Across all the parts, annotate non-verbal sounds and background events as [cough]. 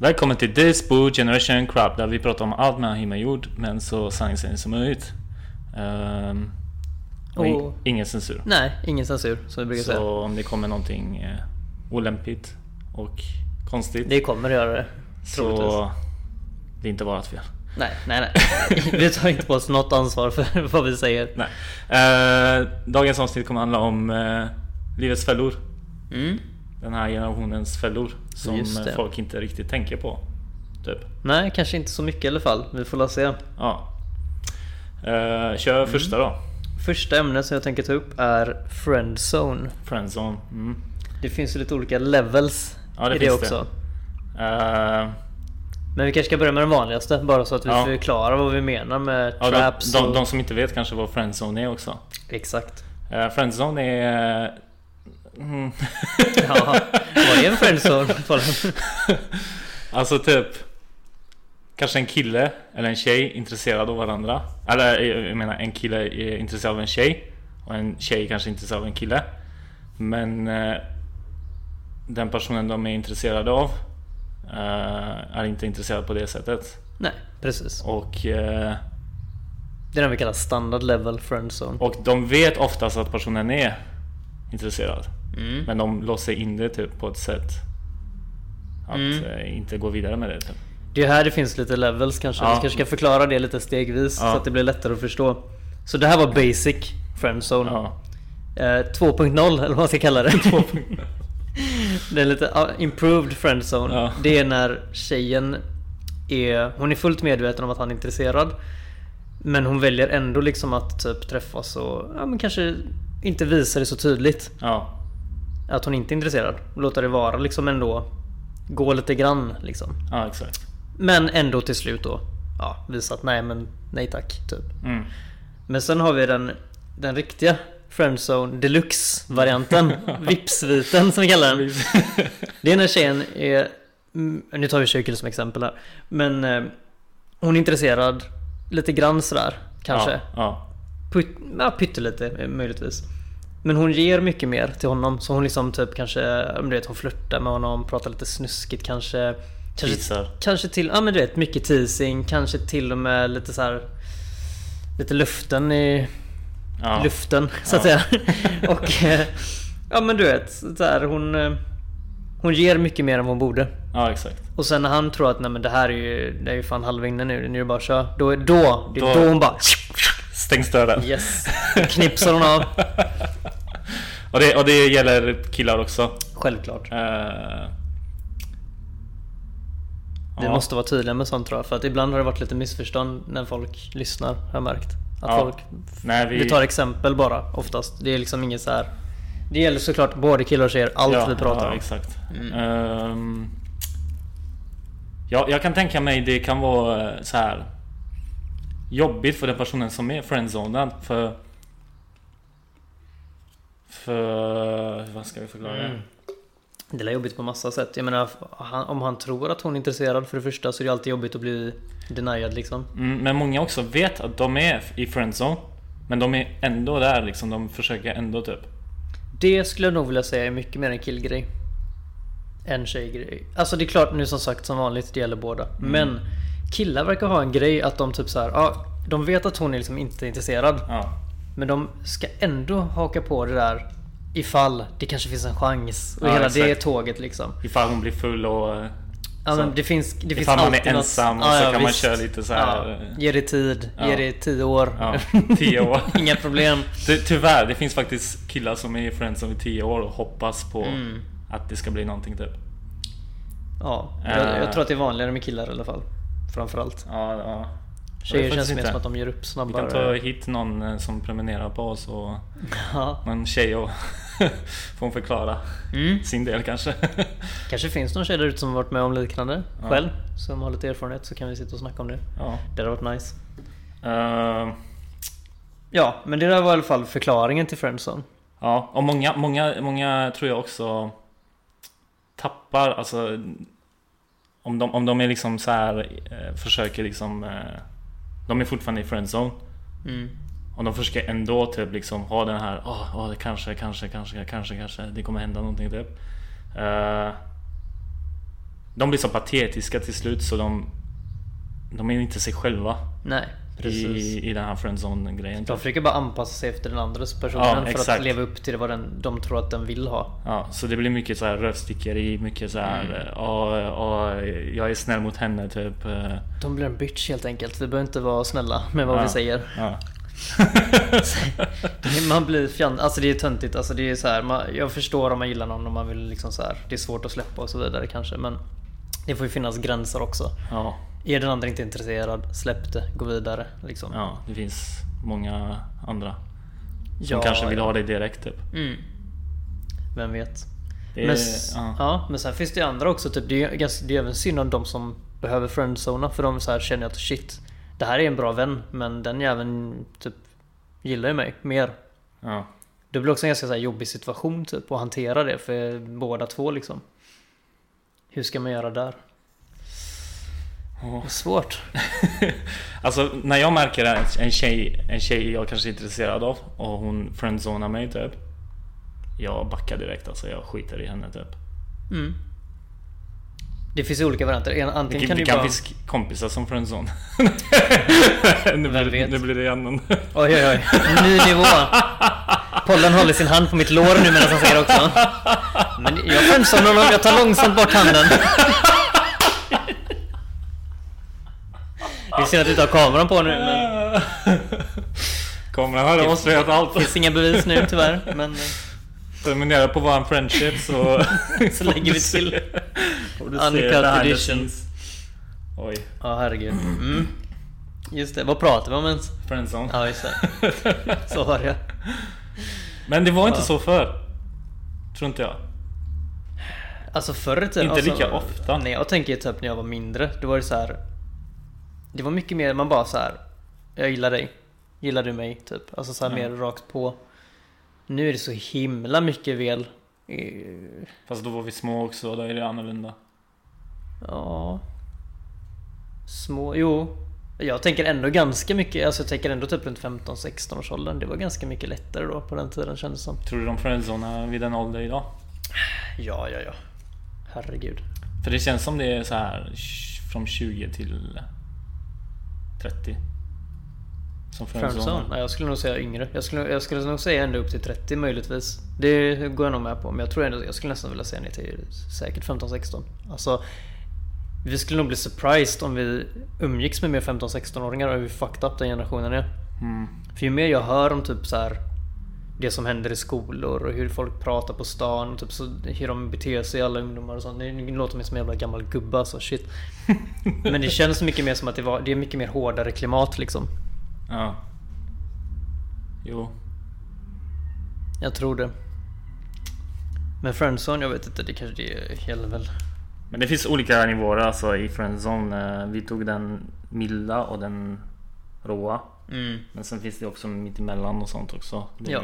Välkommen till This Boo Generation Crab där vi pratar om allt mellan himmel och jord men så sanningsenligt som möjligt. Um, och Och- ingen censur. Nej, ingen censur som vi brukar Så säga. om det kommer någonting eh, olämpligt och konstigt Det kommer att göra det. troligtvis. så det är inte vårt fel. Nej, nej, nej. [laughs] Vi tar inte på oss något ansvar för [laughs] vad vi säger. Nej. Eh, dagens avsnitt kommer handla om eh, livets fällor. Mm. Den här generationens fällor som folk inte riktigt tänker på. Typ. Nej, kanske inte så mycket i alla fall. Vi får la se. Ja. Eh, kör Mm. första då. Första ämnet som jag tänker ta upp är Friendzone. Friendzone. Mm. Det finns ju lite olika levels Ja, det i det finns det. också. Men vi kanske ska börja med den vanligaste bara så att vi Ja. förklarar vad vi menar med ja, traps de, de, de som inte vet kanske vad friendzone är också. Exakt. Uh, friendzone är... Mm. [laughs] Ja, vad är en friendzone? [laughs] alltså typ Kanske en kille eller en tjej intresserad av varandra Eller jag menar en kille är intresserad av en tjej Och en tjej kanske är intresserad av en kille Men eh, Den personen de är intresserade av Är inte intresserad på det sättet Nej, precis. Och, eh, Det är den vi kallar standard level friendzone. och de vet oftast att personen är intresserad Mm. Men de låser in det typ på ett sätt Att Mm. eh, inte gå vidare med det typ. Det är här det finns lite levels kanske. Ja. Vi kanske ska förklara det lite stegvis Ja. så att det blir lättare att förstå. Så det här var basic friendzone. Ja. Eh, 2.0 eller vad man ska kalla det. [laughs] det är lite improved friendzone. Ja. Det är när tjejen är, hon är fullt medveten om att han är intresserad. Men hon väljer ändå liksom att typ träffas och ja, men kanske inte visa det så tydligt. ja. Att hon inte är intresserad. Låta det vara liksom ändå. Gå lite grann liksom. Ja, exakt. Men ändå till slut då ja, visa att nej men nej tack typ. Mm. Men sen har vi den, den riktiga Friendzone Deluxe varianten. [laughs] VIP-sviten som vi kallar den. Det är när tjejen är, mm, nu tar vi tjejkille som exempel här. Men eh, hon är intresserad lite grann sådär kanske. Ja, ja. Put, ja, pyttelite eh, möjligtvis. Men hon ger mycket mer till honom. Så hon liksom typ kanske, du vet hon flörtar med honom, pratar lite snuskigt kanske. Kanske, kanske till, ja men du vet mycket teasing. Kanske till och med lite så här Lite luften i Ja. luften så att Ja. säga. [laughs] och eh, ja men du vet, så här, hon eh, Hon ger mycket mer än hon borde. ja, exakt. Och sen när han tror att nej men det här är ju, det är ju fan halva inne nu, nu är det bara att köra. Då, då, det är Då- då hon bara Stängs dörren. Yes! Knipsar hon av. [laughs] Och, det, och det gäller killar också. Självklart. Eh, Vi ja. måste vara tydliga med sånt tror jag. För att ibland har det varit lite missförstånd när folk lyssnar, har jag märkt. Att Ja. folk... Nej, vi, Vi tar exempel bara oftast. Det är liksom inget så här. Det gäller såklart både killar och tjejer, allt ja, vi pratar ja, om. exakt. Mm. Ehm, ja, jag kan tänka mig det kan vara eh, så här jobbigt för den personen som är friendzonad för för vad ska vi förklara? Mm. Det är jobbigt på massa sätt. Jag menar, om han tror att hon är intresserad för det första så är det alltid jobbigt att bli denied liksom. Mm, men många också vet att de är i friendzone men de är ändå där liksom, de försöker ändå typ Det skulle jag nog vilja säga är mycket mer en killgrej. En tjejgrej. Alltså det är klart nu som sagt som vanligt, det gäller båda. Mm. Men killar verkar ha en grej att de typ så här, ja, de vet att hon är liksom inte intresserad. Ja, Men de ska ändå haka på det där ifall det kanske finns en chans. Och Ja, hela exakt. det tåget liksom. ifall hon blir full och eh, Ja, Så. men det finns, det finns Ifall man är alltid något- ensam och så kan man köra lite så här, Ja, eh, ge det tid, ja. ge det tio år. ja, tio år. [laughs] Inga problem. Ty, tyvärr, det finns faktiskt killar som är i friendzone i tio år och hoppas på Mm. att det ska bli någonting typ. Ja, jag, Eh. jag tror att det är vanligare med killar i alla fall. Framförallt. Ja, ja. Tjejer känns mer som att de ger upp Vi snabbare. kan ta hit någon eh, som prenumererar på oss och [laughs] Ja. någon tjej och [laughs] får hon förklara Mm. sin del kanske. [laughs] Kanske finns någon tjej där ute som varit med om liknande Ja. själv. Som har lite erfarenhet så kan vi sitta och snacka om det. ja. Det hade varit nice. Eh, Ja, men det där var i alla fall förklaringen till Friendzone. ja, och många, många, många tror jag också tappar, alltså om de, om de är liksom så här eh, försöker liksom eh, De är fortfarande i friendzone Mm. Och de försöker ändå typ liksom ha den här, åh, oh, kanske, kanske, kanske, kanske, kanske, det kommer hända någonting typ. Eh, de blir så patetiska till slut så de, de är inte sig själva Nej, precis. i, i den här friendzone grejen. De försöker bara anpassa sig efter den andras person Ja, för exakt. att leva upp till vad den, de tror att den vill ha. Ja, så det blir mycket så här rövstickeri, mycket så här, Mm. ja, ja, jag är snäll mot henne typ. eh, De blir en bitch helt enkelt. Vi behöver inte vara snälla med vad Ja. vi säger. Ja. [laughs] Man blir fjant... Alltså det är töntigt. Alltså det är så här, man, jag förstår om man gillar någon och man vill liksom så här. Det är svårt att släppa och så vidare kanske men det får ju finnas gränser också. ja, Är den andra inte intresserad, släpp det, gå vidare liksom. ja, det finns många andra som Ja, kanske vill ja. ha det direkt typ. Mm. Vem vet? Det är, Men, ja. ja. men sen finns det andra också. Typ, det, är, ganska, det är även synd om de som behöver friendzona för de så här känner att shit, det här är en bra vän men den jäveln typ gillar ju mig mer. Ja. Det blir också en ganska så jobbig situation typ att hantera det för båda två liksom. Hur ska man göra där? Det är svårt. [laughs] Alltså när jag märker att en tjej, en tjej jag kanske är intresserad av och hon friendzonar mig typ. Jag backar direkt alltså, jag skiter i henne typ. Mm. Det finns olika varianter. En- Det, Antingen det kan kan, du bara... finnas kompisar som friendzone. [laughs] nu, blir, nu blir det igen Oj oj oj. Ny nivå. [laughs] Pollen håller sin hand på mitt lår nu medan han säger också. Men jag friendzonar honom, jag tar långsamt bort handen. Det är synd att du inte har kameran på nu men Kameran har avslöjat allt. det finns inga bevis nu tyvärr. Men Terminera på våran friendship så... så lägger vi till. Uncut edition. Oj, Ja herregud. Mm. Just det, vad pratar vi om ens? friendzone. Ja just det. Så var det. Men det var inte så förr. Tror inte jag. Alltså förr i tiden, Inte alltså, lika ofta. Nej jag tänker typ när jag var mindre, då var det så här. Det var mycket mer, man bara så här. Jag gillar dig. Gillar du mig? Typ. Alltså så här Ja. mer rakt på. Nu är det så himla mycket väl. eh, Fast då var vi små också, då är det annorlunda. Ja. Små, jo. Jag tänker ändå ganska mycket, alltså jag tänker ändå typ runt 15-16 års åldern. Det var ganska mycket lättare då på den tiden kändes det som. Tror du de friendzonar vid den ålder idag? Ja, ja, ja. Herregud. För det känns som det är så här från 20 till 30. Som friendzone. Nej, jag skulle nog säga yngre. Jag skulle, jag skulle nog säga ända upp till 30 möjligtvis. Det går jag nog med på. Men jag tror ändå, jag skulle nästan vilja säga ner till säkert 15-16. Alltså, vi skulle nog bli surprised om vi umgicks med mer 15-16-åringar och hur fucked up den generationen är. Mm. För ju mer jag hör om typ så här det som händer i skolor och hur folk pratar på stan och typ så, hur de beter sig alla ungdomar och sånt. Det låter mig som en jävla gammal gubbe alltså, shit. [laughs] Men det känns mycket mer som att det, var, det är mycket mer hårdare klimat liksom. Ja. Jo. Jag tror det. Men Friendzone, jag vet inte, det kanske det gäller väl. Men det finns olika nivåer alltså i friendzone. Eh, Vi tog den milda och den råa. Mm. Men sen finns det också mittemellan och sånt också. Det Ja.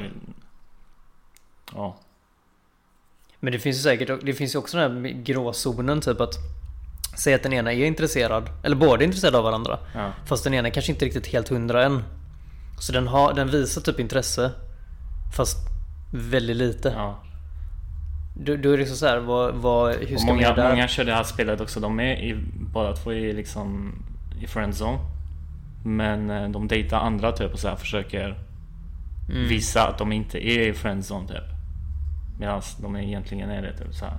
Ja. Men det finns ju säkert, det finns ju också den här gråzonen typ att Säg att den ena är intresserad, eller båda är intresserade av varandra. Ja. Fast den ena kanske inte riktigt helt hundra än. Så den, har, den visar typ intresse. Fast väldigt lite. ja. Då, då är det liksom så här, vad, vad, hur ska man många, göra där? många kör det här spelet också. De är i, båda två är liksom i friendzone. Men eh, de dejtar andra typ och så här försöker Mm. visa att de inte är i friendzone typ. Medan de egentligen är det typ så här.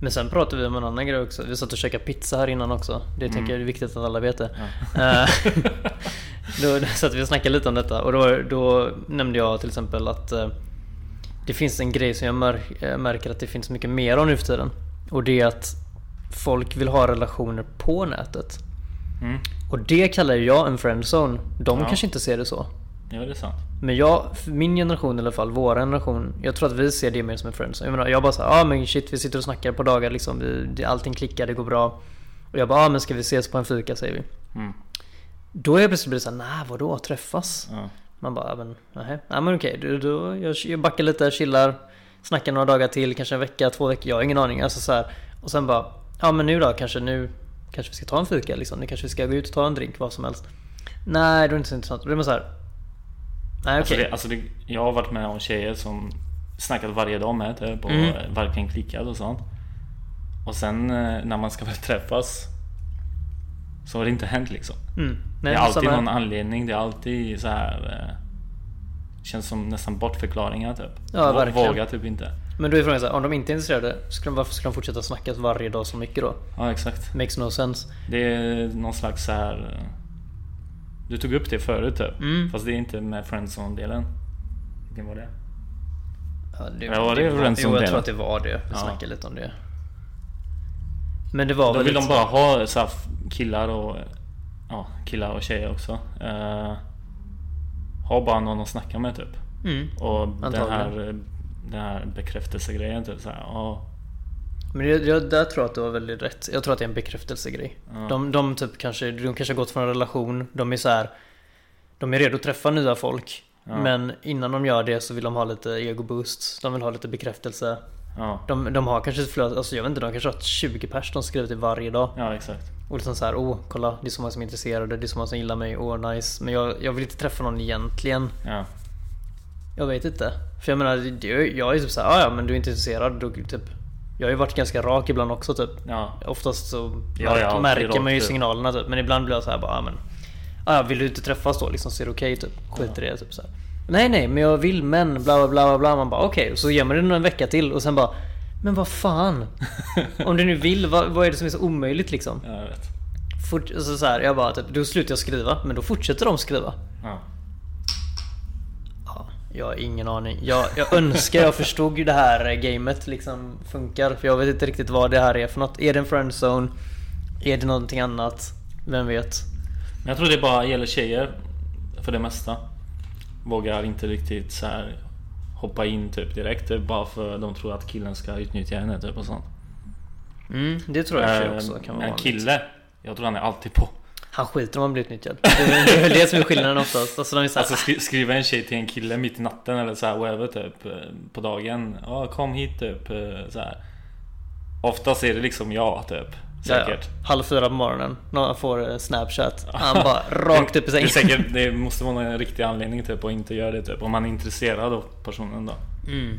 Men sen pratade vi om en annan grej också. Vi satt och käkade pizza här innan också. Det Mm. tänker jag är viktigt att alla vet det. Eh, [laughs] då, då satt vi och snackade lite om detta och då, då nämnde jag till exempel att eh, det finns en grej som jag mär, eh, märker att det finns mycket mer av nu för tiden. Och det är att folk vill ha relationer på nätet. Mm. Och det kallar jag en friendzone. De Ja. kanske inte ser det så. Ja det är sant. Men jag, min generation i alla fall, vår generation Jag tror att vi ser det mer som en friendzone Jag menar, jag bara såhär, ja ah, men shit vi sitter och snackar på dagar liksom vi, Allting klickar, det går bra Och jag bara, ja ah, men ska vi ses på en fika säger vi Mm. Då är jag plötsligt såhär, nej vadå träffas? Ja. Man bara, men nej, nej men okej, då, då, jag, jag backar lite, chillar Snackar några dagar till, kanske en vecka, två veckor, jag har ingen aning alltså så här. Och sen bara, ja men nu då, kanske nu Kanske vi ska ta en fika liksom, nu kanske vi ska gå ut och ta en drink, vad som helst Nej, det är inte så intressant. Det är bara så här. Nej, Alltså, okej. det, alltså det, jag har varit med om tjejer som snackat varje dag med typ och Mm. verkligen klickat och sånt. Och sen eh, när man ska väl träffas så har det inte hänt liksom. Mm. Det är alltid någon anledning, det är alltid så här. Eh, känns som nästan bortförklaringar typ. Ja, verkligen. Vågar typ inte. Men då är frågan så här, om de inte är intresserade, skulle de, varför skulle de fortsätta snacka varje dag så mycket då? Ja exakt. Makes no sense. Det är någon slags så här. eh, Du tog upp det förut typ. Mm. Fast det är inte med friendzone-delen. Vilken var det? Ja, det, Ja, var det var, Friends Jo, jag det tror att det var det. Vi Ja. snackade lite om det. Men det var Då väl vill de bara ha så killar och ja, killar och tjejer också. Uh, ha bara någon att snacka med typ. Mm. Och den här, eh, den här bekräftelsegrejen typ så här, ja, Men jag, jag, där tror jag att du har väldigt rätt. Jag tror att det är en bekräftelsegrej. Ja. De, de, typ kanske, de kanske har gått från en relation, de är så här. De är redo att träffa nya folk. Ja. Men innan de gör det så vill de ha lite ego boosts. De vill ha lite bekräftelse. Ja, De, de har kanske flöde, alltså jag vet inte, de kanske har haft 20 pers de skriver till varje dag. ja exakt. Och liksom så här, åh kolla det är så många som är intresserade, det är så många som gillar mig, åh nice. Men jag, jag vill inte träffa någon egentligen. Ja, Jag vet inte. För jag menar, det, jag är typ såhär, ja men du är inte intresserad. Då, typ, jag har ju varit ganska rak ibland också typ. ja, Oftast så Ja, ja, märker man ju ut. signalerna typ. Men ibland blir jag så här bara, ja men. Vill du inte träffas då liksom? Så är det okej typ. Skit i det typ så här. Nej nej men jag vill men bla bla bla bla. Man bara okej. Och så ger man det nog en vecka till och sen bara. Men vad fan. [laughs] Om du nu vill, vad, vad är det som är så omöjligt liksom? ja jag vet. Fort, alltså så här, jag bara typ, då slutar jag skriva. Men då fortsätter de skriva. Ja. Ja, jag har ingen aning. Jag, jag önskar jag förstod hur det här gamet liksom funkar. För jag vet inte riktigt vad det här är för något. Är det en friendzone? Är det någonting annat? Vem vet? Men jag tror det bara gäller tjejer för det mesta. Vågar inte riktigt så här hoppa in typ direkt typ, bara för de tror att killen ska utnyttja henne typ och sånt. Mm, det tror jag för sig Eh, också kan vara En kille, jag tror han är alltid på. Han skiter om han blir utnyttjad. Det är väl det som är skillnaden oftast. Alltså de är så här, Alltså skri skriva en tjej till en kille mitt i natten eller så här whatever typ eh, på dagen. Ja kom hit typ eh, så här. Oftast är det liksom ja typ. Ja, ja, Säkert. halv fyra på morgonen. När han får eh, snapchat. Han bara rakt upp i [laughs] Det, sängen. säkert, det [laughs] måste vara en riktig anledning typ att inte göra det typ. Om man är intresserad av personen då. Mm.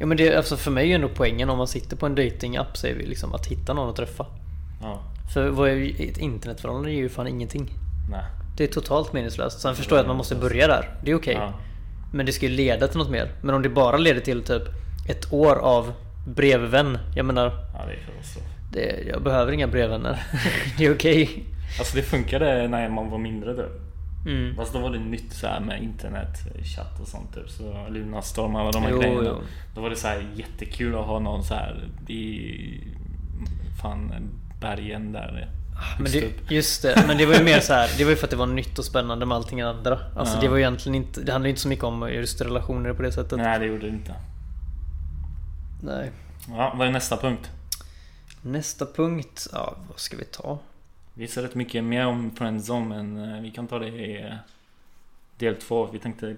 Ja men det, alltså för mig är ändå poängen om man sitter på en datingapp så är vi liksom att hitta någon att träffa. Ja. För vad är ju- ett internetförhållande är ju fan ingenting. Nej. Det är totalt meningslöst. Sen förstår jag att man måste börja där. Det är okej. Ja. Men det ska ju leda till något mer. Men om det bara leder till typ ett år av brevvän. Jag menar, ja det är katastrof. Det, jag behöver inga brevvänner. [laughs] det är okej. Alltså det funkade när man var mindre typ. Mm. Fast då var det nytt så här med internet, chatt och sånt typ. Så Lunarstorm alla de här Jo, grejerna. jo. Då var det så här jättekul att ha någon så här i fan bergen där. Men högst upp. det, just det, men det var ju mer så här. Det var ju för att det var nytt och spännande med allting andra. Alltså Ja. det var egentligen inte, det handlar ju inte så mycket om just relationer på det sättet. Nej det gjorde det inte. Nej. Ja, vad är nästa punkt? Nästa punkt, ja vad ska vi ta? Vi ser rätt mycket mer om Friendzone men eh, vi kan ta det i eh, del två. Vi tänkte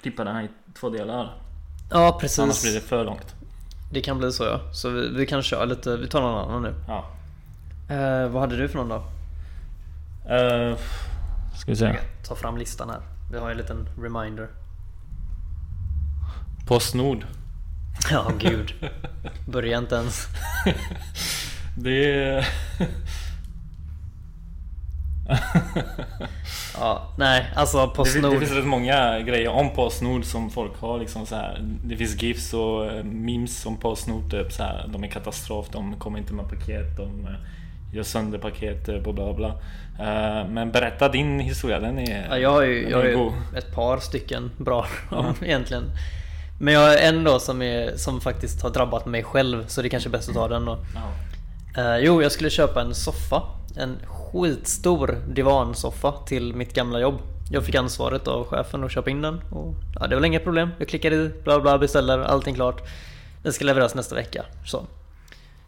klippa den här i två delar. Ja precis. Annars blir det för långt. Det kan bli så ja. Så vi, vi kan köra lite, vi tar någon annan nu. Ja. Eh, vad hade du för någon då? Uh, ska vi se. Ta fram listan här. Vi har en liten reminder. Postnord. Ja gud. Börja inte ens. [laughs] Det är... Ja, nej alltså Det, Postnord. det finns rätt många grejer om Postnord som folk har liksom så här. Det finns GIFs och eh, memes om Postnord typ så här. De är katastrof, de kommer inte med paket, de eh, gör sönder paket och bla bla. Men berätta din historia, den är, Ja, jag har ju, jag har är ju ett par stycken bra [laughs] egentligen. Men jag har en då som, är, som faktiskt har drabbat mig själv så det kanske är bäst att ta den då. Ja. Eh, jo, jag skulle köpa en soffa. En skitstor divansoffa till mitt gamla jobb. Jag fick ansvaret av chefen att köpa in den. Och, ja, det var inga problem. Jag klickade i, bla bla, beställer, allting klart. Den ska levereras nästa vecka. Så.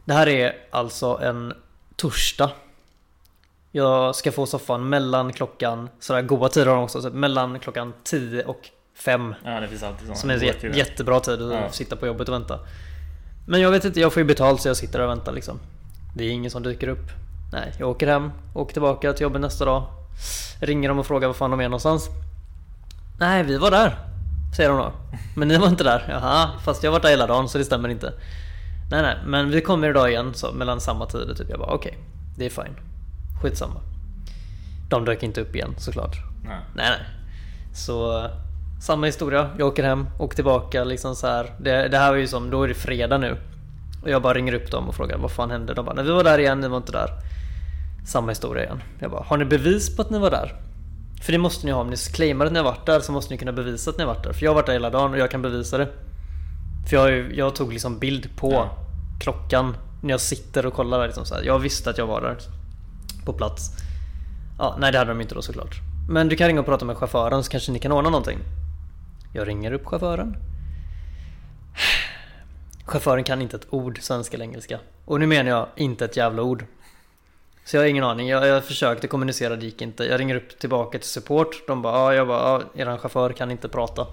Det här är alltså en torsdag. Jag ska få soffan mellan klockan, sådär goda tider har också, så mellan klockan 10 och 5. ja, det finns alltid sådana. Som är en jätte, tider. jättebra tid att Ja. sitta på jobbet och vänta. Men jag vet inte, jag får ju betalt så jag sitter och väntar liksom. Det är ingen som dyker upp. Nej, jag åker hem, åker tillbaka till jobbet nästa dag. Ringer de och frågar var fan de är någonstans. Nej, vi var där. Säger de då. Men ni var inte där. Jaha, fast jag har varit där hela dagen så det stämmer inte. Nej, nej, men vi kommer idag igen så mellan samma tider typ. Jag bara okej, det är fine. Skitsamma. De dök inte upp igen såklart. Nej. Nej, nej. Så samma historia. Jag åker hem, åker tillbaka liksom så här. Det, det här var ju som, då är det fredag nu. Och jag bara ringer upp dem och frågar vad fan hände? De bara, nej vi var där igen, ni var inte där. Samma historia igen. Jag bara, har ni bevis på att ni var där? För det måste ni ha, om ni claimar att ni har varit där så måste ni kunna bevisa att ni har varit där. För jag har varit där hela dagen och jag kan bevisa det. För jag, jag tog liksom bild på Ja. klockan när jag sitter och kollar där liksom så här. Jag visste att jag var där. På plats. Ja, nej det hade de inte då såklart. Men du kan ringa och prata med chauffören så kanske ni kan ordna någonting. Jag ringer upp chauffören. Chauffören kan inte ett ord svenska eller engelska. Och nu menar jag inte ett jävla ord. Så jag har ingen aning. Jag, jag försökte kommunicera, det gick inte. Jag ringer upp tillbaka till support. De bara, ja, jag bara, ja, eran chaufför kan inte prata.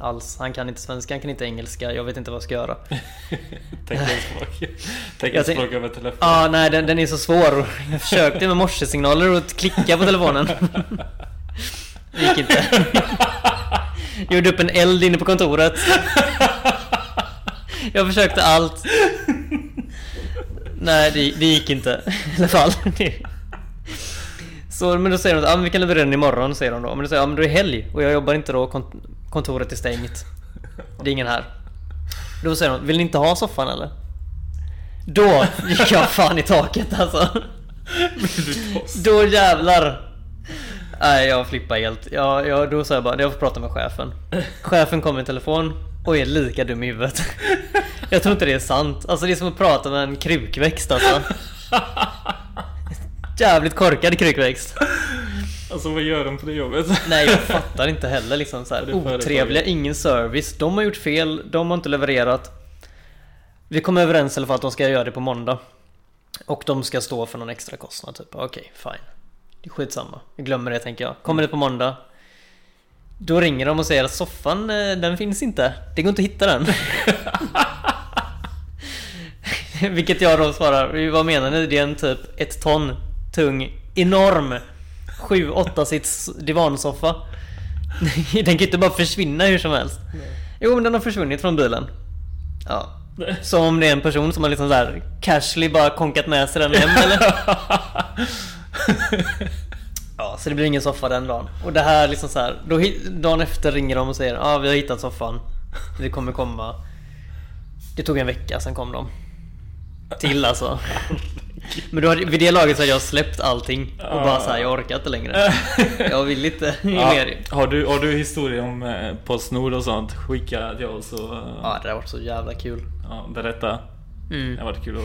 Alls. Han kan inte svenska, han kan inte engelska. Jag vet inte vad jag ska göra. [laughs] Teckenspråk. Teckenspråk över telefon. Ja, nej den, den är så svår. Jag försökte med morsesignaler och klicka på telefonen. Det gick inte. [laughs] Gjorde upp en eld inne på kontoret. Jag försökte allt. Nej, det, det gick inte. I alla fall. Så, men då säger de att ah, vi kan leverera den imorgon, säger de då. Men då säger jag, ah, men då är det helg och jag jobbar inte då, kont- kontoret är stängt. Det är ingen här. Då säger de, vill ni inte ha soffan eller? Då gick jag fan i taket alltså. Då jävlar. Nej jag flippar helt. Jag, jag, då sa jag bara, jag får prata med chefen. Chefen kommer i telefon och är lika dum i huvudet. Jag tror inte det är sant. Alltså det är som att prata med en krukväxt alltså. Jävligt korkad krukväxt. Alltså vad gör de på det jobbet? Nej jag fattar inte heller liksom så här. Otrevliga, ingen service. De har gjort fel, de har inte levererat. Vi kom överens i alla fall att de ska göra det på måndag. Och de ska stå för någon extra kostnad typ. Okej, fine. Det är skitsamma. Vi glömmer det tänker jag. Kommer det på måndag. Då ringer de och säger att soffan, eh, den finns inte. Det går inte att hitta den. [laughs] Vilket jag då svarar, vad menar ni? Det är en typ ett ton tung, enorm 7-8 sits divansoffa. [laughs] Den kan ju inte bara försvinna hur som helst. Jo men den har försvunnit från bilen. Ja. Som om det är en person som har liksom såhär casually bara konkat med sig den hem eller? [laughs] [laughs] Ja, så det blir ingen soffa den dagen. Och det här liksom så här, då, dagen efter ringer de och säger ja ah, vi har hittat soffan. Det kommer komma. Det tog en vecka, sen kom de. Till alltså. [laughs] Men då hade, vid det laget så hade jag släppt allting och bara så här, jag orkar inte längre. [laughs] Jag vill inte Ja, mer. har, du, har du historia om eh, Postnord och sånt? Skicka till oss och Ja, det har varit så jävla kul. ja, berätta. Mm. Det har varit kul att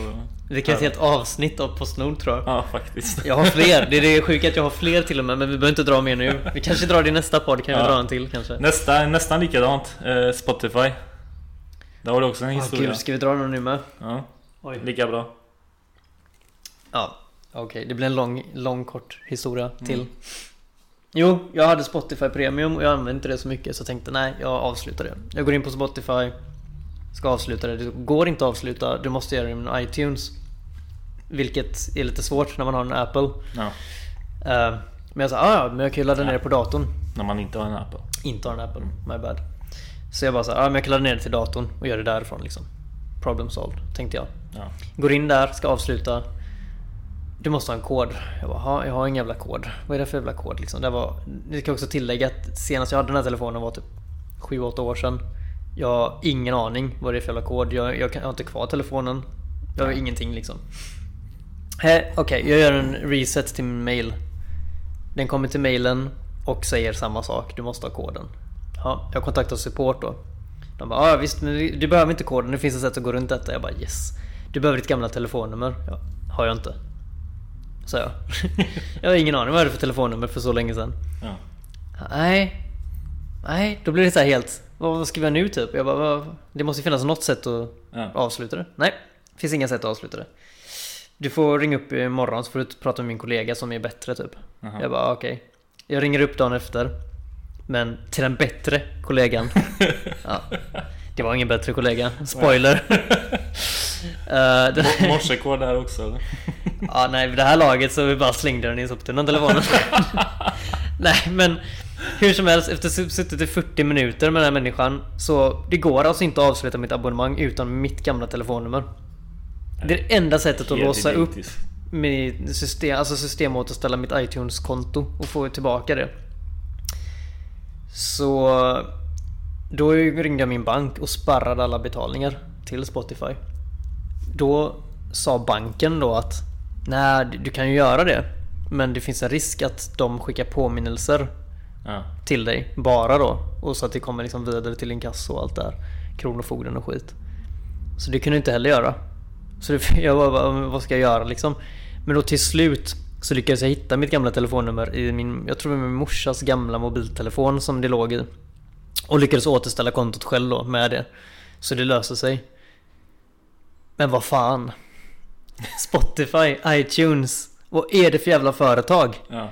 Vi kan ett helt avsnitt av Postnord tror jag. Ja, faktiskt. Jag har fler, det är det [laughs] sjuka att jag har fler till och med men vi behöver inte dra mer nu. Vi kanske drar det i nästa podd, kan vi Ja. dra en till kanske? Nästa, nästan likadant. Eh, Spotify. Där har du också en Åh historia. gud, ska vi dra någon nu med? Ja, Oj. lika bra. Ja, okej. Det blir en lång, lång kort historia till. Mm. Jo, jag hade Spotify Premium och jag använde inte det så mycket så jag tänkte nej, jag avslutar det. Jag går in på Spotify, ska avsluta det. Det går inte att avsluta, du måste göra det med iTunes. Vilket är lite svårt när man har en Apple. Ja, Eh, men jag sa, ah, ja, men jag kan ju ladda ner det på datorn. när man inte har en Apple. Inte har en Apple, my bad. Så jag bara här, ah, men jag kan ladda ner det till datorn och göra det därifrån liksom. Problem solved, tänkte jag. Ja. Går in där, ska avsluta. Du måste ha en kod. Jag bara, "Ha, jag har ingen jävla kod. Vad är det för jävla kod liksom? Det var, ni ska också tillägga att senast jag hade den här telefonen var typ 7-8 år sedan. Jag har ingen aning vad det är för jävla kod. Jag, jag, kan, jag har inte kvar telefonen. Jag har ingenting liksom. Eh, Okej, jag gör en reset till min mail. Den kommer till mailen och säger samma sak. Du måste ha koden. Ja, jag kontaktar support då. De bara, ja visst, men du behöver inte koden. Det finns ett sätt att gå runt detta. Jag bara yes. Du behöver ditt gamla telefonnummer. Ja, har jag inte. Sa jag. [laughs] jag har ingen aning vad det är för telefonnummer för så länge sedan. Ja. Nej. Nej, då blir det så här helt. Vad ska vi göra nu typ? Jag bara, det måste ju finnas något sätt att Ja. avsluta det. Nej, det finns inga sätt att avsluta det. Du får ringa upp imorgon så får du prata med min kollega som är bättre typ. Jaha. Jag bara okej. Jag ringer upp dagen efter. Men till den bättre kollegan. [laughs] ja. Det var ingen bättre kollega. Spoiler. [laughs] [laughs] Det- Morsekod där också eller? Ja, nej, vid det här laget så vi bara slängde den i soptunnan telefonen. nej, men hur som helst, efter att ha suttit i 40 minuter med den här människan så det går alltså inte att avsluta mitt abonnemang utan mitt gamla telefonnummer. Det är det enda sättet att låsa upp mitt system, alltså systemåterställa mitt iTunes-konto och få tillbaka det. Så då ringde jag min bank och sparrade alla betalningar till Spotify. Då sa banken då att Nej, du kan ju göra det. Men det finns en risk att de skickar påminnelser Ja. till dig bara då. Och så att det kommer liksom vidare till inkasso och allt där. Kronofogden och skit. Så det kunde jag inte heller göra. Så det, [laughs] jag bara, vad ska jag göra liksom? Men då till slut så lyckades jag hitta mitt gamla telefonnummer i min, jag tror det var min morsas gamla mobiltelefon som det låg i. Och lyckades återställa kontot själv då med det. Så det löser sig. Men vad fan. [laughs] Spotify, iTunes. Vad är det för jävla företag? ja.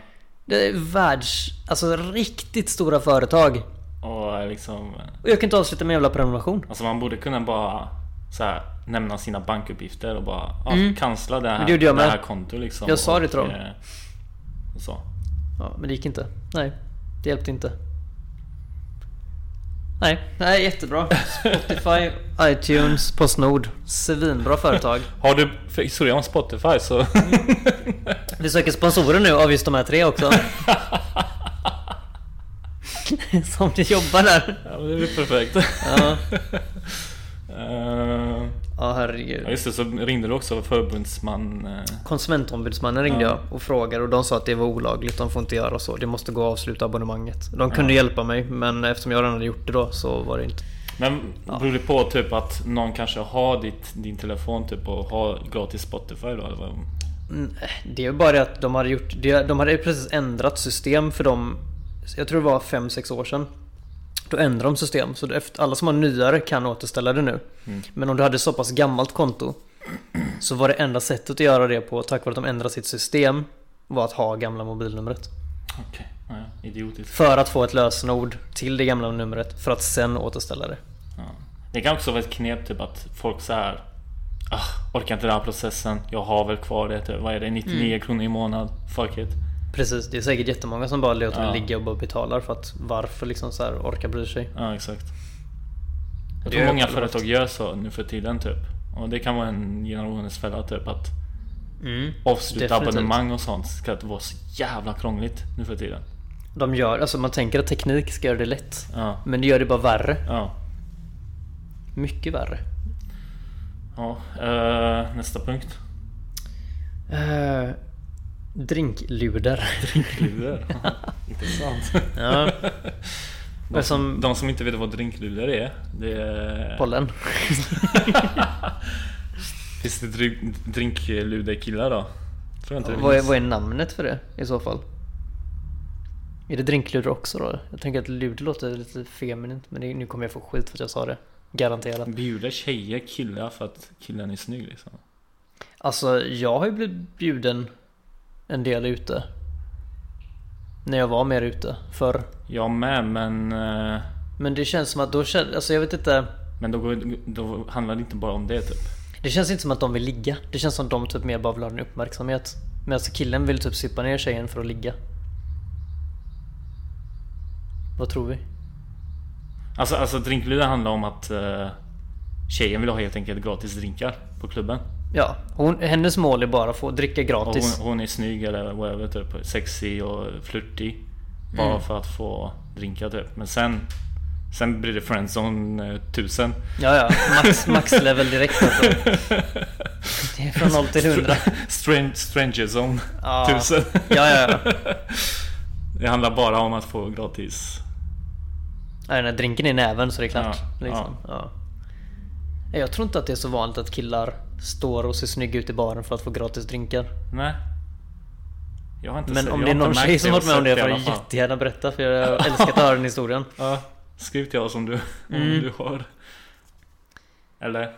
Det är världs... Alltså riktigt stora företag. Och liksom... Och jag kan inte avsluta med en jävla prenumeration. Alltså man borde kunna bara så här, nämna sina bankuppgifter och bara ja, Mm. cancella det här, det det här kontot liksom. Jag sa det till dem. eh, Och så. Ja, men det gick inte. Nej, det hjälpte inte. Nej, nej jättebra. Spotify, iTunes, Postnord. Svinbra företag. Har du historia om Spotify så... Vi söker sponsorer nu av just de här tre också. Som ni jobbar där. ja, det är väl perfekt. Ja, Eh, ja ja herregud. just det, så ringde du också förbundsman. eh, Konsumentombudsmannen ringde Ja. jag och frågade och de sa att det var olagligt, de får inte göra så. Det måste gå att avsluta abonnemanget. De kunde hjälpa mig men eftersom jag redan hade gjort det då så var det inte. Men beror det på typ att någon kanske har ditt, din telefon typ och har gratis Spotify då? Eller? Mm, Det är bara det att de hade gjort, de hade precis ändrat system för dem Jag tror det var 5-6 år sedan Då ändrade de system så efter, alla som har nyare kan återställa det nu Mm. Men om du hade så pass gammalt konto Så var det enda sättet att göra det på tack vare att de ändrade sitt system Var att ha gamla mobilnumret Okej, ja, ja, idiotiskt. För att få ett lösenord till det gamla numret för att sen återställa det Ja. Det kan också vara ett knep typ att folk så här. Ah, orkar inte den här processen. Jag har väl kvar det. Vad är det? 99 Mm. kronor i månad. Fuck it. Precis, det är säkert jättemånga som bara låter Ja. det ligga och bara betalar för att varför liksom så här orkar bry sig Ja exakt. Jag tror många företag gör så nu för tiden typ. Och det kan vara en generationens fälla typ att mm. avsluta Definitivt. abonnemang och sånt ska inte vara så jävla krångligt nu för tiden. De gör, alltså man tänker att teknik ska göra det lätt Ja, Men det gör det bara värre ja. Mycket värre. ja. eh, nästa punkt. Uh, drinkluder. Drinkluder. [laughs] Intressant. ja. De som, de som inte vet vad drinkluder är. Det är... pollen. [laughs] Finns det drink, drinkluderkillar då? Tror inte det vad, är, vad är namnet för det i så fall? Är det drinkluder också då? Jag tänker att luder låter lite feminint men det, nu kommer jag få skit för att jag sa det. Garanterat. Bjuder tjejer killar för att killen är snygg liksom? Alltså jag har ju blivit bjuden en del ute. När jag var mer ute förr. Jag med men... eh, Men det känns som att då känns, alltså jag vet inte. Men då, går, då handlar det inte bara om det typ. Det känns inte som att de vill ligga. Det känns som att de typ mer bara vill ha en uppmärksamhet. Medan killen vill typ supa ner tjejen för att ligga. Vad tror vi? Alltså, alltså drinkluder handlar om att uh, tjejen vill ha helt enkelt gratis drinkar på klubben. Ja, hon, hennes mål är bara att få dricka gratis. hon, hon är snygg eller whatever typ. Sexy och flörtig. Bara Mm. för att få drinkar typ. Men sen... Sen blir det friendzone eh, 1000. Ja, ja. Max, [laughs] max level direkt alltså. Det är från 0 till 100. Strange, stranger zone Ja. 1000. Ja, ja, ja. Det handlar bara om att få gratis. Nej, när drinken är i näven så är det klart. Ja, liksom. ja. Jag tror inte att det är så vanligt att killar står och ser snygga ut i baren för att få gratis drinkar. Nej. Jag har inte Men sett- om det är någon tjej som varit med om det får jag jättegärna berätta för jag älskar att höra den historien. [laughs] Ja, skriv till oss om du, om Mm. du har. Eller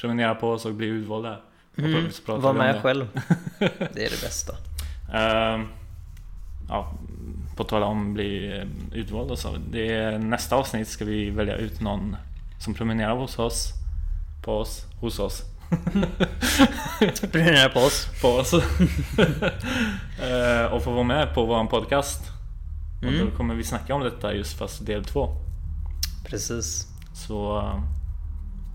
prenumerera på oss och bli utvald där. Mm. Var med själv. [laughs] Det är det bästa. Ehm, ja, på tal om bli eh, utvald och så. Det är, nästa avsnitt ska vi välja ut någon som prenumererar hos oss. På oss. Hos oss. [laughs] Prenumerera på oss. på oss. [laughs] Eh, och få vara med på vår podcast. Och Mm. då kommer vi snacka om detta just fast del två. Precis. Så eh,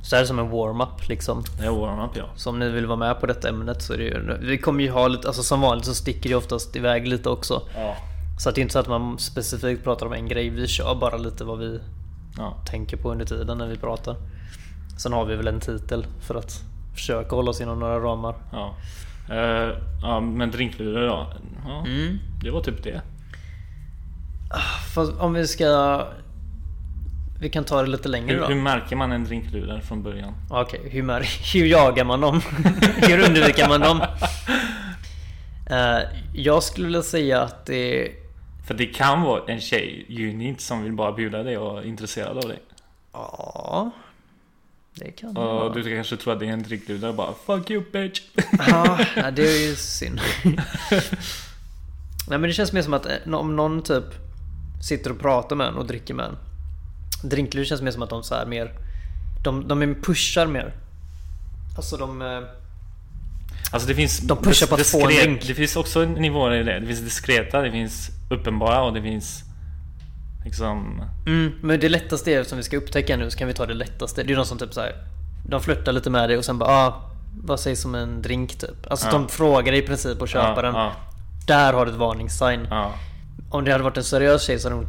Så här som en warm-up liksom. det är warm-up ja. Så om ni vill vara med på detta ämnet så är det ju... Vi kommer ju ha lite, alltså som vanligt så sticker det oftast iväg lite också. Ja. Så att det är inte så att man specifikt pratar om en grej. Vi kör bara lite vad vi ja. tänker på under tiden när vi pratar. Sen har vi väl en titel för att försöka hålla oss inom några ramar. ja. Eh, ja men drinklurar då. Ja, Mm. Det var typ det. Fast om vi ska... Vi kan ta det lite längre Hur, då. hur märker man en drinklura från början? Okej, hur, mär- [laughs] hur jagar man dem? [laughs] hur undviker man dem? [laughs] Eh, jag skulle vilja säga att det. För det kan vara en tjej, unit, som vill bara bjuda dig och är intresserad av dig. Ja... Det kan det vara. du kanske tror att det är en drinklura och bara Fuck you bitch! Ja, det är ju synd. Nej men det känns mer som att eh, om någon typ sitter och pratar med en och dricker med en. Drinklur känns mer som att de så här mer... De, de är pushar mer. Alltså de... eh, Alltså det finns De pushar på att få en drink. Det finns också nivåer i det. Det finns diskreta, det finns uppenbara och det finns liksom... Mm, men det lättaste är som vi ska upptäcka nu så kan vi ta det lättaste. Det är ju de som typ så här. De flörtar lite med dig och sen bara ah, vad sägs om en drink typ? Alltså Ja. de frågar dig i princip och köper den. Ja, Där har du ett varningssign. ja, Om det hade varit en seriös tjej så hade hon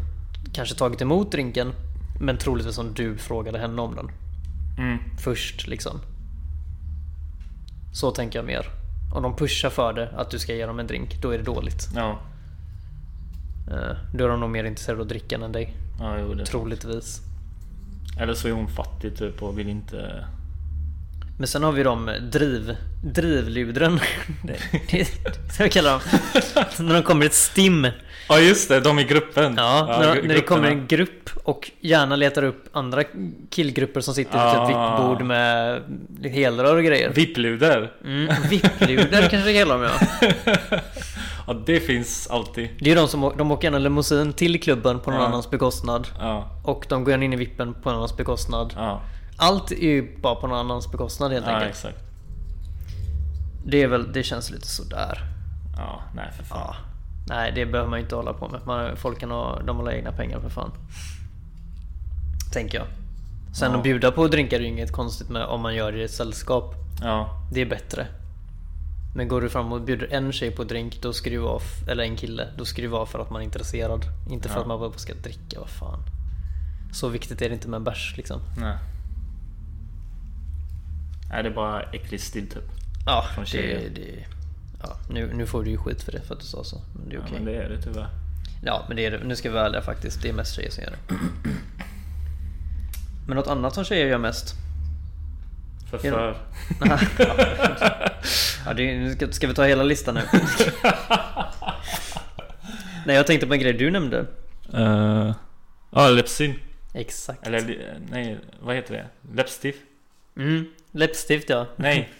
kanske tagit emot drinken. Men troligtvis om du frågade henne om den. ja. Mm, Först liksom. Så tänker jag mer. Om de pushar för det, att du ska ge dem en drink, då är det dåligt. ja. Eh, Då är de nog mer intresserade av drickan än dig. Ja, jo, det. Troligtvis. Eller så är hon fattig typ och vill inte... Men sen har vi de driv, drivludren. [laughs] Så jag kallar dem. när de kommer ett stim. Ja just det, de i gruppen! Ja, när, gru- när det kommer en grupp och gärna letar upp andra killgrupper som sitter vid Ah. ett vippbord med helrör och grejer. Vippluder! Mm, Vippluder kanske det kallar dem ja. [laughs] Ja det finns alltid. Det är de som de åker gärna limousin till klubben på någon Ja. annans bekostnad. Ja, Och de går gärna in i vippen på någon annans bekostnad. ja, Allt är ju bara på någon annans bekostnad helt ja enkelt. exakt. Det är väl, det känns lite sådär. Ja, nej för fan. Ja. Nej, det behöver man ju inte hålla på med. Man, folk kan ha, de håller egna pengar för fan. Tänker jag. Sen Ja. att bjuda på drinkar är ju inget konstigt med om man gör det i ett sällskap. Ja, Det är bättre. Men går du fram och bjuder en tjej på drink, då ska vara, f- eller en kille, då ska ju vara för att man är intresserad. Inte för Ja. att man bara ska dricka, vad fan. Så viktigt är det inte med en bärs liksom. nej. Nej det är bara äcklig stil typ. Ja, Från det, det, ja nu, nu får du ju skit för det för att du sa så. Men det är Ja, okej. men det är det tyvärr. Ja, men det är det. Nu ska vi vara ärliga faktiskt. Det är mest tjejer som gör det. Men något annat som tjejer gör mest? För [laughs] Ja. det ska, ska vi ta hela listan nu? [laughs] Nej, jag tänkte på en grej du nämnde. Uh, ja, Lepsyn. Exakt. Eller nej, vad heter det? Läppstift? Mm, läppstift ja. Nej.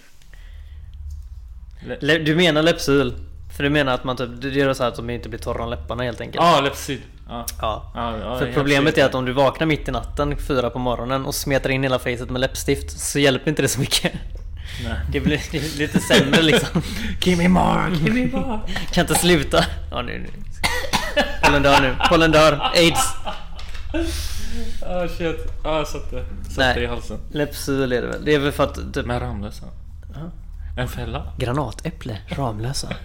[laughs] Lä- Du menar läppsyl? För du menar att man typ, du gör så här att de inte blir torra om läpparna helt enkelt? Ja, Läppsyn. Ja. Ja. Ja, ja, För problemet är att om du vaknar mitt i natten, fyra på morgonen och smetar in hela facet med läppstift så hjälper inte det så mycket. Nej. Det blir, det [laughs] blir lite sämre liksom. Give me more, give me [laughs] more. Kan inte sluta. Ja, nu, nu. Pollen dör nu. Pollen dör. Aids. Ah shit. Ja, jag satte, satte i halsen. Läppsyl är det väl. Det är väl för att typ Men Ramlösa. En fälla? granatäpple, Ramlösa. [laughs]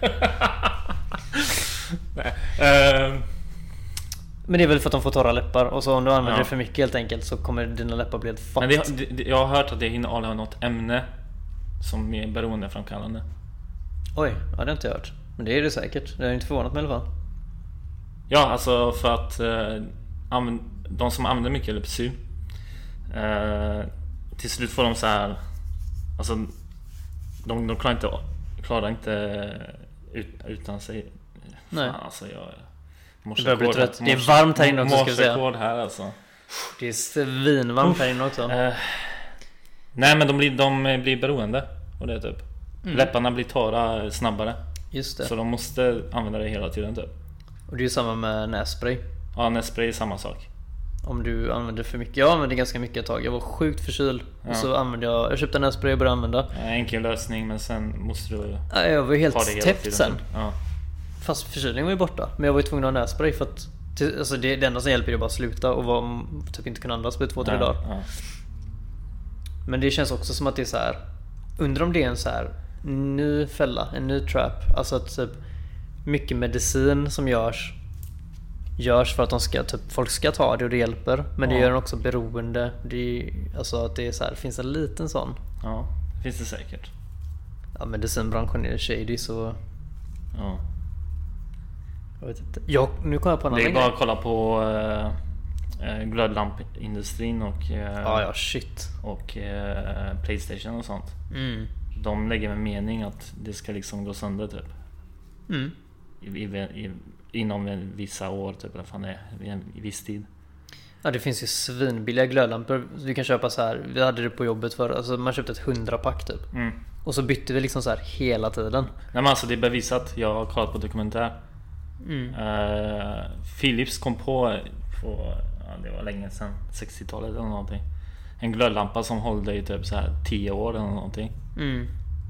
Nej. Ehm, Men det är väl för att de får torra läppar och så om du använder Ja. det för mycket helt enkelt så kommer dina läppar bli helt men fucked. det, det, jag har hört att det innehåller något ämne som är beroendeframkallande. Oj, ja, det har jag inte hört. Men det är det säkert. Det har inte förvånat mig i alla fall. Ja, alltså för att eh, de som använder mycket Lypsyl eh, Till slut får de så här Alltså De, de klarar inte, klarar inte ut, utan sig Nej. Fan, alltså jag Du börjar bli trött. Det är varmt här inne också, ska vi säga. här alltså Det är svinvarmt här inne också. eh, Nej men de blir, de blir beroende Och det typ Mm. Läpparna blir torra snabbare Just det. Så de måste använda det hela tiden typ Och det är ju samma med nässpray. Ja nässpray är samma sak Om du använder för mycket. Jag använde ganska mycket ett tag. Jag var sjukt förkyld. Ja. Och så använde jag, jag köpte en nässpray och började använda. Enkel lösning men sen måste du Ja, Jag var ju helt täppt sen. Ja. Fast förkylningen var ju borta. Men jag var ju tvungen att ha nässpray för att Alltså det, det enda som hjälper är bara att sluta och vara, typ inte kunna andas på två, tre dagar. Men det känns också som att det är så här. Undrar om det är en så här ny fälla, en ny trap. Alltså att typ mycket medicin som görs görs för att de ska, typ, folk ska ta det och det hjälper. Men det Ja. gör en också beroende. Det är, alltså att det är så här, finns en liten sån. ja, det finns det säkert. Ja medicinbranschen är shady så Ja. jag vet inte. Jag, nu kom jag på en Det annan är bara att kolla på eh, glödlampindustrin och, eh, Ja ja shit. och eh, Playstation och sånt. Mm. De lägger med mening att det ska liksom gå sönder typ. Mm. I, i, inom vissa år typ, eller fan det är, i en viss tid. Ja det finns ju svinbilliga glödlampor. Du kan köpa så här. Vi hade det på jobbet för alltså man köpte ett 100-pack typ. Mm. Och så bytte vi liksom så här hela tiden. Nej men alltså det är bevisat, jag har kollat på dokumentär. Mm. Eh, Philips kom på, på det var länge sedan, 60-talet eller någonting. En glödlampa som håller i typ så här 10 år eller någonting. Mm.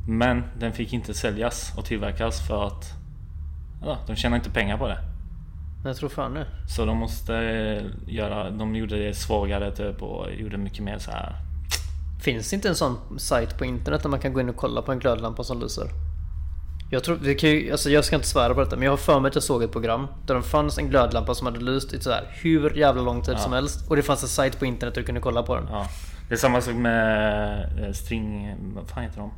Men den fick inte säljas och tillverkas för att ja, de tjänar inte pengar på det. Jag tror fan det. Så de måste eh, göra, de gjorde det svagare typ och gjorde mycket mer så här. Finns det inte en sån sajt på internet där man kan gå in och kolla på en glödlampa som lyser? Jag tror, det kan ju, alltså jag ska inte svära på detta men jag har för mig att jag såg ett program där det fanns en glödlampa som hade lyst i så här hur jävla lång tid Ja. som helst och det fanns en sajt på internet där du kunde kolla på den. Ja. Det är samma sak med eh, string, vad fan heter de?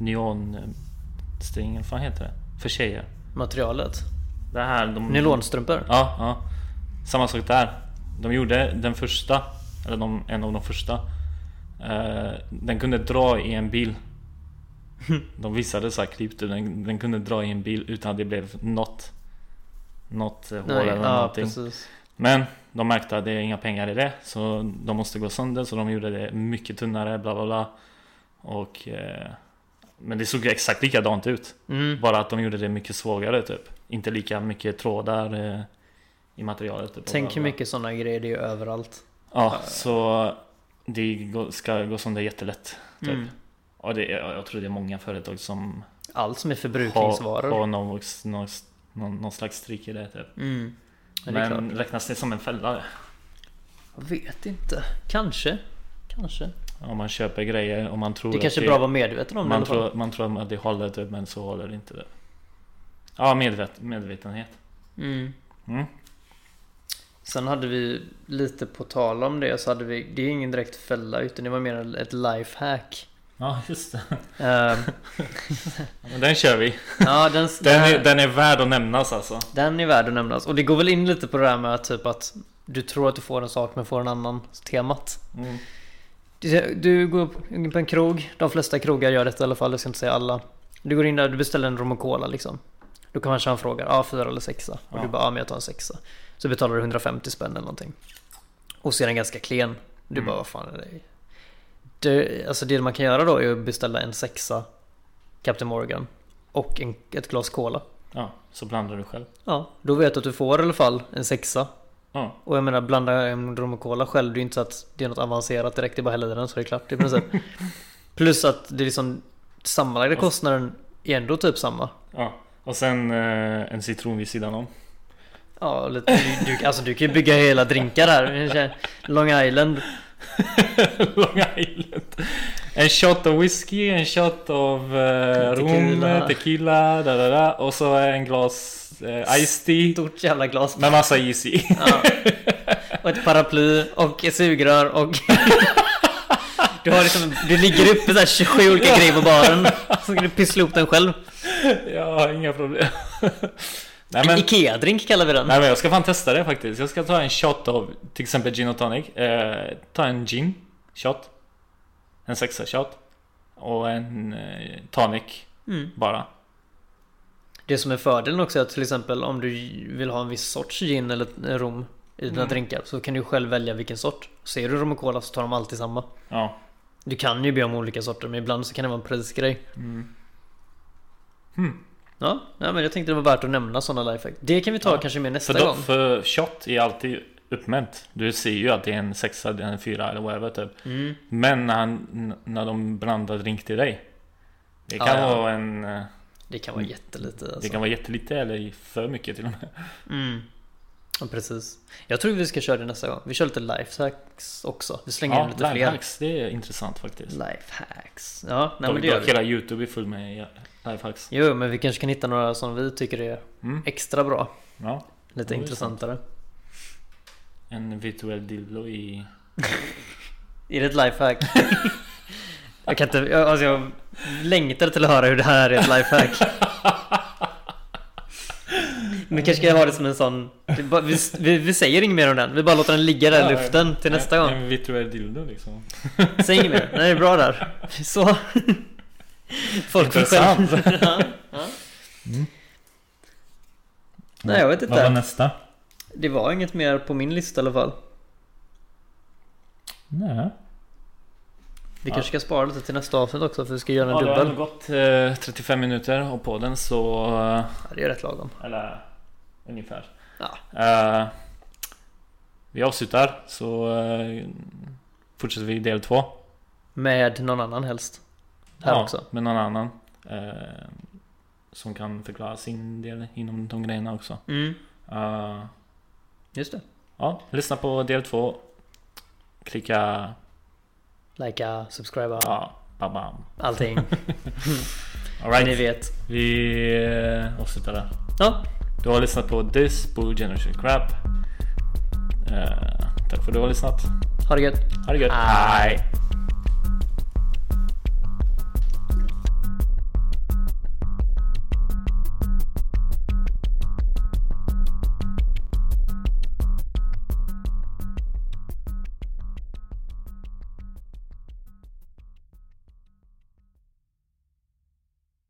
Neonstring, vad fan heter det? För tjejer. Materialet. Det här, de... Nylonstrumpor. Ja, ja. Samma sak där. De gjorde den första, eller de, en av de första. Eh, den kunde dra i en bil. De visade så här klipp den, den kunde dra i en bil utan att det blev något Något hål Nej, eller ja, någonting. precis. Men de märkte att det är inga pengar i det Så de måste gå sönder så de gjorde det mycket tunnare bla bla bla Och eh, Men det såg exakt likadant ut Mm. Bara att de gjorde det mycket svagare typ Inte lika mycket trådar eh, I materialet typ, Tänk hur mycket sådana grejer det är överallt. Ja så Det ska gå sönder jättelätt typ Mm. Och det, är- jag tror det är många företag som Allt som är har, förbrukningsvaror. har någon, någon, någon, någon slags trick i det typ Mm. Det är Men klart. räknas det som en fälla det? Jag vet inte. Kanske. Kanske. Om man köper grejer och man tror Det att kanske är bra att vara medveten om det man fall. tror, man tror att det håller typ men så håller det inte det Ja medvet, medvetenhet Mm. mm. Sen hade vi lite på tal om det så hade vi, det är ingen direkt fälla utan det var mer ett lifehack. Ja just det Ehm, men [laughs] Den kör vi ja den, den är, den, är värd att nämnas alltså den är värd att nämnas. Och det går väl in lite på det här med att typ att du tror att du får en sak men får en annan temat. mm. Du- Du går på en krog, de flesta krogar gör detta i alla fall, jag ska inte säga alla. Du går in där, du beställer en rom och cola liksom. Då kan man fråga, ja fyra eller sexa. Och Ja. du bara, ja men jag tar en sexa. Så betalar du 150 spänn eller någonting. Och så är den ganska klen. Du Mm. bara, vad fan är det? Det? Alltså det man kan göra då är att beställa en sexa Captain Morgan. Och en, ett glas cola. Ja, så blandar du själv Ja, då vet du att du får i alla fall en sexa. Ja, Och jag menar blanda en rom och cola själv, det är ju inte så att det är något avancerat direkt, det är bara hälla i den så är det klart i princip. [laughs] Plus att det är liksom sammanlagda kostnaden är ändå typ samma. ja. Och sen eh, en citron vid sidan om Ja, lite, du, du, alltså du kan ju bygga hela drinkar här. Long Island. [laughs] Long Island En shot av whisky, en shot av eh, rom, Tequila. tequila, da, da, da, och så en glas eh, iced tea Stort jävla glas. med massa is i Ja. Och ett paraply och ett sugrör och... [laughs] Du har liksom, du ligger uppe såhär 27 olika grejer på baren. Så ska du pyssla ihop den själv. Har inga problem Nej En men, Ikea-drink kallar vi den. nej men jag ska fan testa det faktiskt Jag ska ta en shot av till exempel gin och tonic eh, Ta en gin shot En sexa shot Och en eh, tonic Mm. bara Det som är fördelen också är att till exempel om du vill ha en viss sorts gin eller rom i dina Mm. drinkar så kan du själv välja vilken sort. Ser du rom och cola så tar de alltid samma. Ja Du kan ju be om olika sorter men ibland så kan det vara en prisgrej. mm. Ja, ja men jag tänkte det var värt att nämna sådana lifehack. Det kan vi ta Ja, kanske mer nästa för, då, gång. för shot är alltid uppmätt. Du ser ju att det är en sexa, det är en fyra eller whatever typ. Mm. Men när, han, när de blandar drink till dig. Det kan Ja, ja. vara en... eh, Det kan vara jättelite alltså. Det kan vara jättelite eller för mycket till och med. Mm. Ja, precis. Jag tror vi ska köra det nästa gång. Vi kör lite lifehacks också. Vi slänger in Ja, lite fler. lifehacks, det är intressant faktiskt. Lifehacks. Ja, nej, men det gör vi. Hela Youtube är full med lifehacks. Jo, men vi kanske kan hitta några som vi tycker är Mm. extra bra. Ja, Lite intressantare. en virtuell dildo i... [laughs] Är det ett lifehack? [laughs] jag kan inte, jag, alltså jag längtar till att höra hur det här är ett lifehack. [laughs] Men kanske ska ha det som en sån, vi, vi, vi säger inget mer om den, vi bara låter den ligga där i Ja, luften till nästa en, gång. En virtuell dildo liksom. Säg inget mer, nej det är bra där. Så. Folk får själv... [laughs] Ja, ja. Nej jag vet Vad var inte. nästa? Det var inget mer på min lista i alla fall. Nej. Vi kanske ska spara lite till nästa avsnitt också för vi ska göra en Ja, det har dubbel. gått eh, 35 minuter och på den så... eh, Ja, det är rätt lagom. Eller ungefär. Ja. Eh, vi avslutar så eh, fortsätter vi del två. Med någon annan helst. Här ja, också. Med någon annan. eh, som kan förklara sin del inom de grejerna också. Mm, Eh, just det. ja, lyssna på del två. Klicka Likea, subscriba, ja, bam, bam. allting. [laughs] [laughs] All right. Ni vet. Vi eh, avslutar där. Ja, Du har lyssnat på This Bull Generation Crap. Eh, tack för att du har lyssnat. ha det gött. Ha det gött. Hej.